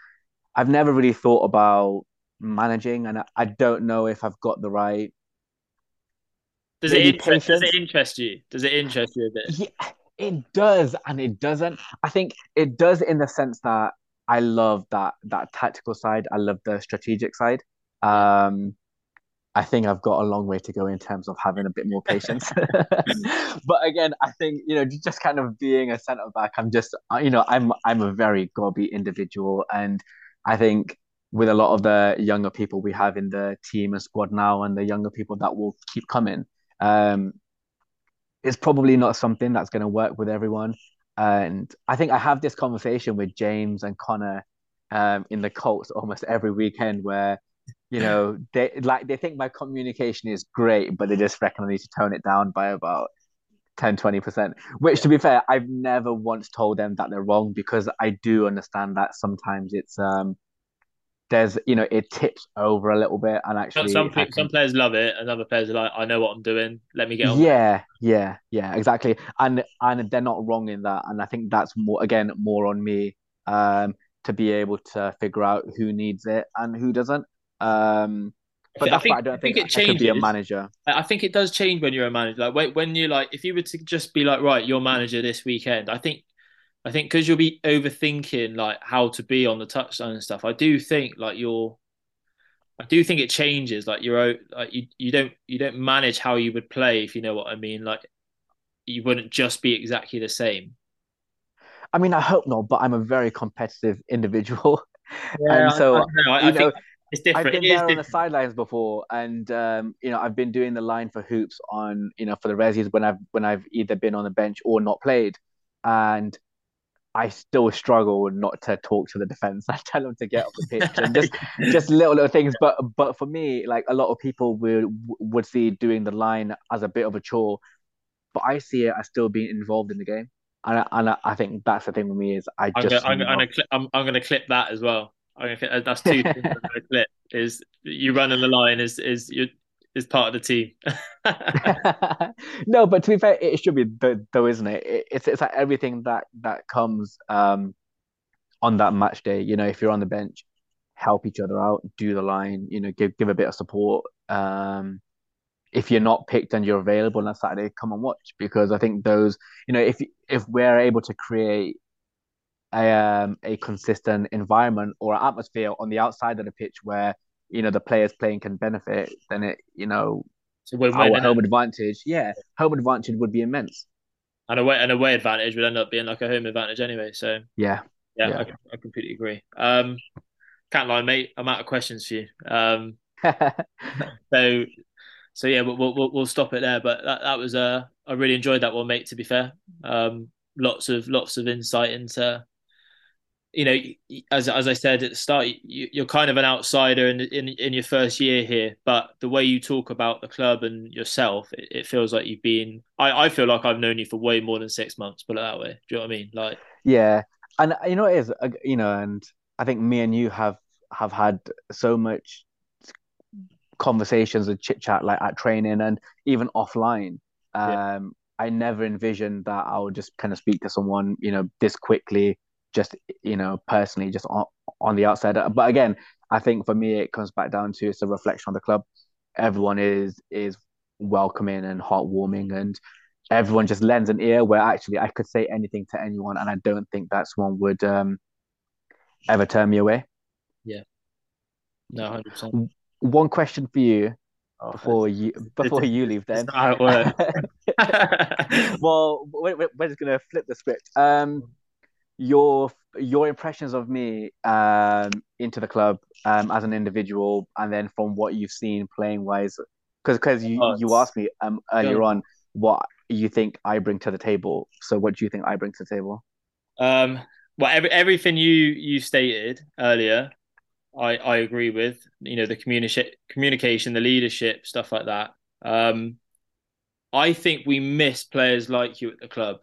I've never really thought about managing, and I, I don't know if I've got the right does it, interest, does it interest you? Does it interest you a bit? Yeah, it does, and it doesn't. I think it does in the sense that I love that that tactical side. I love the strategic side. Um, I think I've got a long way to go in terms of having a bit more patience. *laughs* *laughs* but again, I think you know, just kind of being a centre back, I'm just you know, I'm I'm a very gobby individual, and I think with a lot of the younger people we have in the team and squad now, and the younger people that will keep coming, um, it's probably not something that's going to work with everyone. And I think I have this conversation with James and Connor um, in the Colts almost every weekend where, you know, they like they think my communication is great, but they just reckon I need to tone it down by about 10 20% which to be fair i've never once told them that they're wrong because i do understand that sometimes it's um there's you know it tips over a little bit and actually some can... some players love it and other players are like I know what I'm doing. Let me get on. Yeah yeah yeah exactly. And and they're not wrong in that. And I think that's more again more on me um to be able to figure out who needs it and who doesn't um but I that's think, I don't think, I think it changes. I could be a manager. I think it does change when you're a manager. Like when, when you're like, if you were to just be like, right, you're manager this weekend. I think I think because you'll be overthinking like how to be on the touchline and stuff. I do think like you're. I do think it changes. Like you're like you you don't you don't manage how you would play if you know what I mean. Like you wouldn't just be exactly the same. I mean, I hope not, but I'm a very competitive *laughs* individual, yeah, and so I, I, you know, it's different. I've been there on the sidelines before, and um, you know, I've been doing the line for hoops on you know for the resis when I've when I've either been on the bench or not played, and I still struggle not to talk to the defense. *laughs* I tell them to get off the pitch and just *laughs* just little little things. But but for me, like a lot of people would would see doing the line as a bit of a chore, but I see it as still being involved in the game. And I, and I think that's the thing with me is I I'm just gonna, I'm, gonna clip, I'm, I'm gonna clip that as well. I'm that's two things clip is you running the line is is you is part of the team. *laughs* no, but to be fair, it should be though, isn't it? It's it's like everything that that comes um on that match day. You know, if you're on the bench, help each other out, do the line. You know, give give a bit of support. Um, if you're not picked and you're available on a Saturday, come and watch because I think those, you know, if if we're able to create a um, a consistent environment or atmosphere on the outside of the pitch where you know the players playing can benefit, then it you know so our home advantage, yeah, home advantage would be immense. And away and away advantage would end up being like a home advantage anyway. So yeah, yeah, yeah. I, I, completely agree. Um, can't lie, mate. I'm out of questions for you. Um, *laughs* so so yeah, we'll, we'll we'll stop it there. But that that was uh, I really enjoyed that one, mate. To be fair, um, lots of lots of insight into you know, as as I said at the start, you, are kind of an outsider in, in in your first year here. But the way you talk about the club and yourself, it, it, feels like you've been. I, I feel like I've known you for way more than six months. Put it that way. Do you know what I mean? Like, yeah, and you know it is. Uh, you know, and I think me and you have have had so much conversations and chit chat like at training and even offline. Um, yeah. I never envisioned that I would just kind of speak to someone, you know, this quickly just you know personally just on, on the outside. But again i think for me it comes back down to it's a reflection on the club. Everyone is is welcoming and heartwarming and everyone just lends an ear where actually i could say anything to anyone and i don't think that someone would um ever turn me away. Yeah. No 100% one question for you oh, before you before you leave then. *laughs* *laughs* well we're, we're just gonna flip the script. Um your your impressions of me um, into the club um, as an individual, and then from what you've seen playing wise, because because you oh, you asked me um, earlier on what you think I bring to the table. So what do you think I bring to the table? Um, well, every, everything you you stated earlier, I I agree with. You know, the communication, communication, the leadership, stuff like that. Um, I think we miss players like you at the club.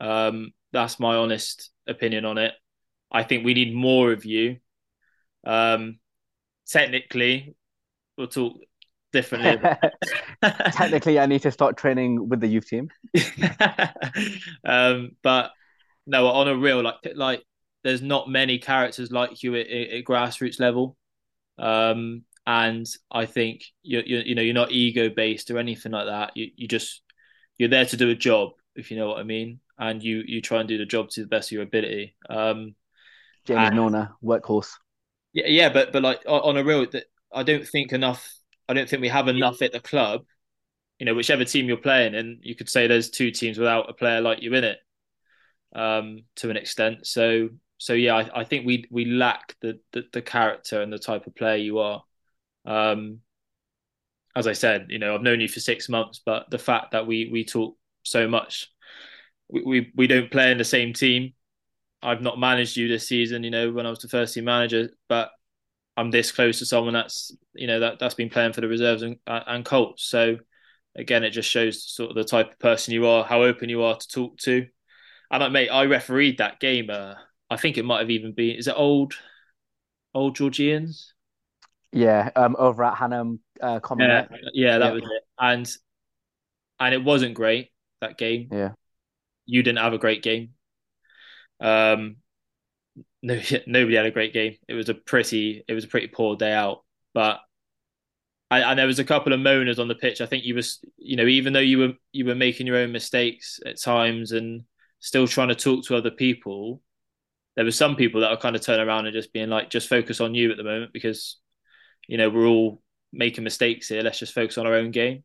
Um, that's my honest opinion on it. I think we need more of you. Um, technically, we'll talk differently. *laughs* *laughs* technically, I need to start training with the youth team. *laughs* um, but no, on a real like like, there's not many characters like you at, at grassroots level. Um, and I think you you you know you're not ego based or anything like that. You you just you're there to do a job, if you know what I mean and you you try and do the job to the best of your ability. Um, James Milner, workhorse. Yeah, yeah, but but like on a real, I don't think enough. I don't think we have enough at the club. You know, whichever team you're playing, and you could say there's two teams without a player like you in it, um, to an extent. So so yeah, I, I think we we lack the, the, the character and the type of player you are. Um, as I said, you know, I've known you for six months, but the fact that we we talk so much we, we, we don't play in the same team. I've not managed you this season, you know, when I was the first team manager, but I'm this close to someone that's, you know, that, that's been playing for the reserves and, and Colts. So again, it just shows sort of the type of person you are, how open you are to talk to. And like, mate, I refereed that game. Uh, I think it might have even been, is it old, old Georgians? Yeah, um, over at Hanham uh, Yeah, yeah, that yeah. was it. And and it wasn't great that game. Yeah, you didn't have a great game. Um, no, *laughs* nobody had a great game. It was a pretty, it was a pretty poor day out. But I, and there was a couple of moaners on the pitch. I think you was, you know, even though you were you were making your own mistakes at times and still trying to talk to other people, there were some people that are kind of turning around and just being like, just focus on you at the moment because, you know, we're all making mistakes here. Let's just focus on our own game.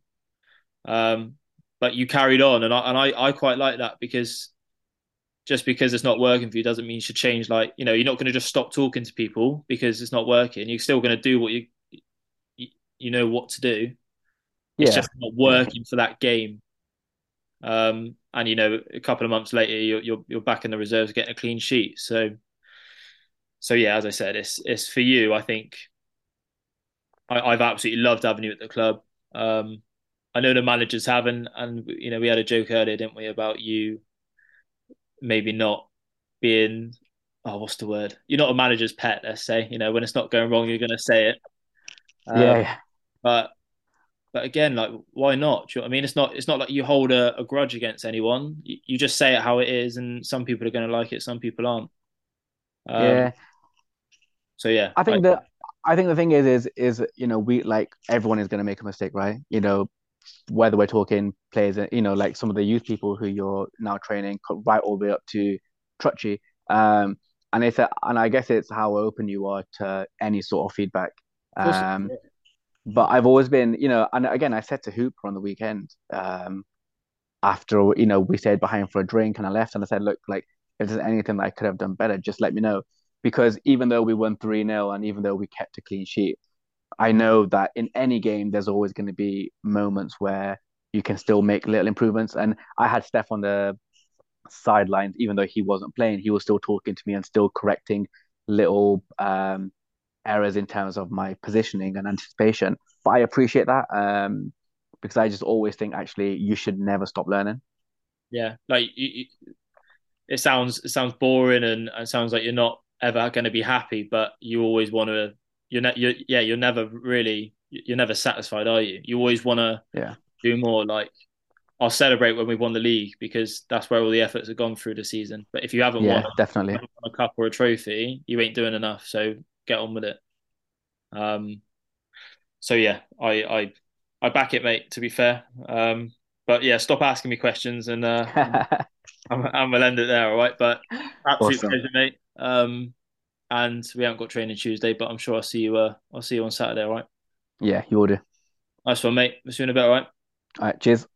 Um, but you carried on, and I and I, I quite like that because just because it's not working for you doesn't mean you should change. Like you know, you're not going to just stop talking to people because it's not working. You're still going to do what you, you you know what to do. It's just not working for that game. Um, and you know, a couple of months later, you're, you're you're back in the reserves getting a clean sheet. So, so yeah, as I said, it's it's for you. I think I, have absolutely loved having you at the club. Um, I know the managers haven't, and you know, we had a joke earlier, didn't we, about you maybe not being oh, what's the word? You're not a manager's pet, let's say. You know, when it's not going wrong, you're going to say it. Um, yeah. But but again, like, why not? Do you know what I mean? It's not. It's not like you hold a, a grudge against anyone. You, you, just say it how it is, and some people are going to like it, some people aren't. Um, yeah. So yeah, I think that I think the thing is, is, is you know, we like everyone is going to make a mistake, right? You know, whether we're talking players, you know, like some of the youth people who you're now training, right all the way up to Truchy. Um, and it's a, and I guess it's how open you are to any sort of feedback. Um, but I've always been, you know, and again, I said to Hooper on the weekend, um, after you know we stayed behind for a drink and I left, and I said, look, like if there's anything that I could have done better, just let me know. Because even though we won three 0 and even though we kept a clean sheet, I know that in any game there's always going to be moments where you can still make little improvements. And I had Steph on the sidelines, even though he wasn't playing, he was still talking to me and still correcting little um, errors in terms of my positioning and anticipation. But I appreciate that um, because I just always think actually you should never stop learning. Yeah, like it sounds it sounds boring and it sounds like you're not ever going to be happy, but you always want to. You're, ne- you're yeah, you're never really you're never satisfied, are you? You always want to yeah do more. Like I'll celebrate when we won the league because that's where all the efforts have gone through the season. But if you haven't yeah, won definitely a cup or a trophy, you ain't doing enough. So get on with it. Um, so yeah, I I I back it, mate. To be fair, um, but yeah, stop asking me questions and uh, *laughs* I'm, I'm gonna end it there. All right, but absolute awesome. pleasure, mate. Um, and we haven't got training Tuesday, but I'm sure I'll see you. Uh, I'll see you on Saturday. All right. Yeah, you will do. Nice one, mate. We'll see you in a bit. All right. All right. Cheers.